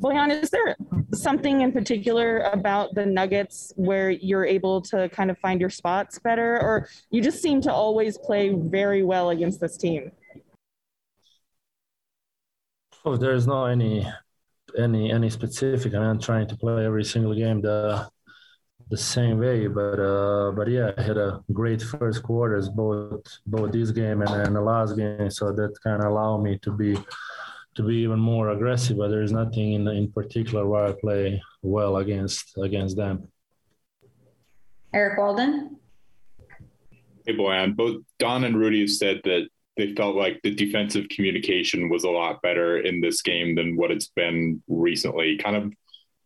Bojan, is there something in particular about the Nuggets where you're able to kind of find your spots better, or you just seem to always play very well against this team? Oh, there's not any any any specific. I mean, I'm trying to play every single game the the same way, but uh, but yeah, I had a great first quarters both both this game and, and the last game, so that kind of allowed me to be to be even more aggressive. But there's nothing in in particular where I play well against against them. Eric Walden. Hey, Bojan. Both Don and Rudy have said that they felt like the defensive communication was a lot better in this game than what it's been recently. Kind of,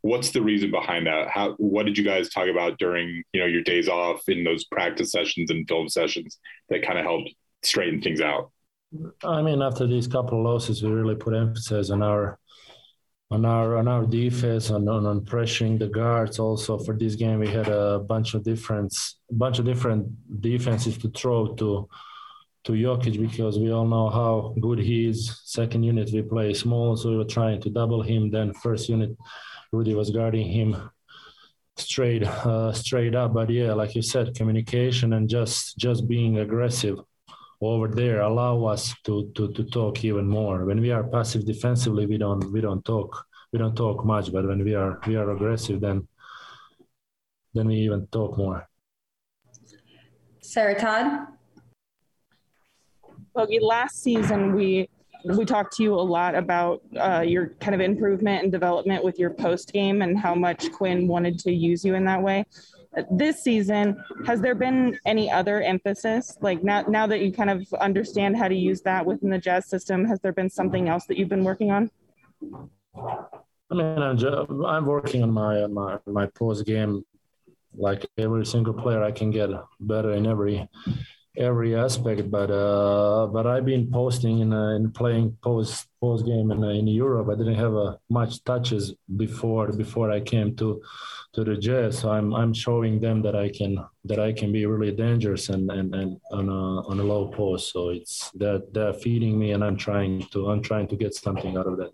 what's the reason behind that? How what did you guys talk about during you know your days off in those practice sessions and film sessions that kind of helped straighten things out? I mean, after these couple of losses, we really put emphasis on our on our on our defense on, on, on pressuring the guards. Also for this game, we had a bunch of different bunch of different defenses to throw to to Jokic because we all know how good he is. Second unit we play small, so we were trying to double him. Then first unit, Rudy was guarding him straight uh, straight up. But yeah, like you said, communication and just just being aggressive over there allow us to, to, to talk even more. When we are passive defensively, we don't we don't talk we don't talk much. But when we are we are aggressive, then then we even talk more. Sarah Todd. Bogey, last season we we talked to you a lot about uh, your kind of improvement and development with your post game and how much Quinn wanted to use you in that way this season, has there been any other emphasis? Like now, now that you kind of understand how to use that within the jazz system, has there been something else that you've been working on? I mean, I'm, just, I'm working on my my my post game. Like every single player, I can get better in every every aspect. But uh, but I've been posting and uh, playing post post game in, in Europe. I didn't have uh, much touches before before I came to to the Jazz. So I'm I'm showing them that I can that I can be really dangerous and and, and on a on a low post. So it's that they're feeding me, and I'm trying to I'm trying to get something out of that.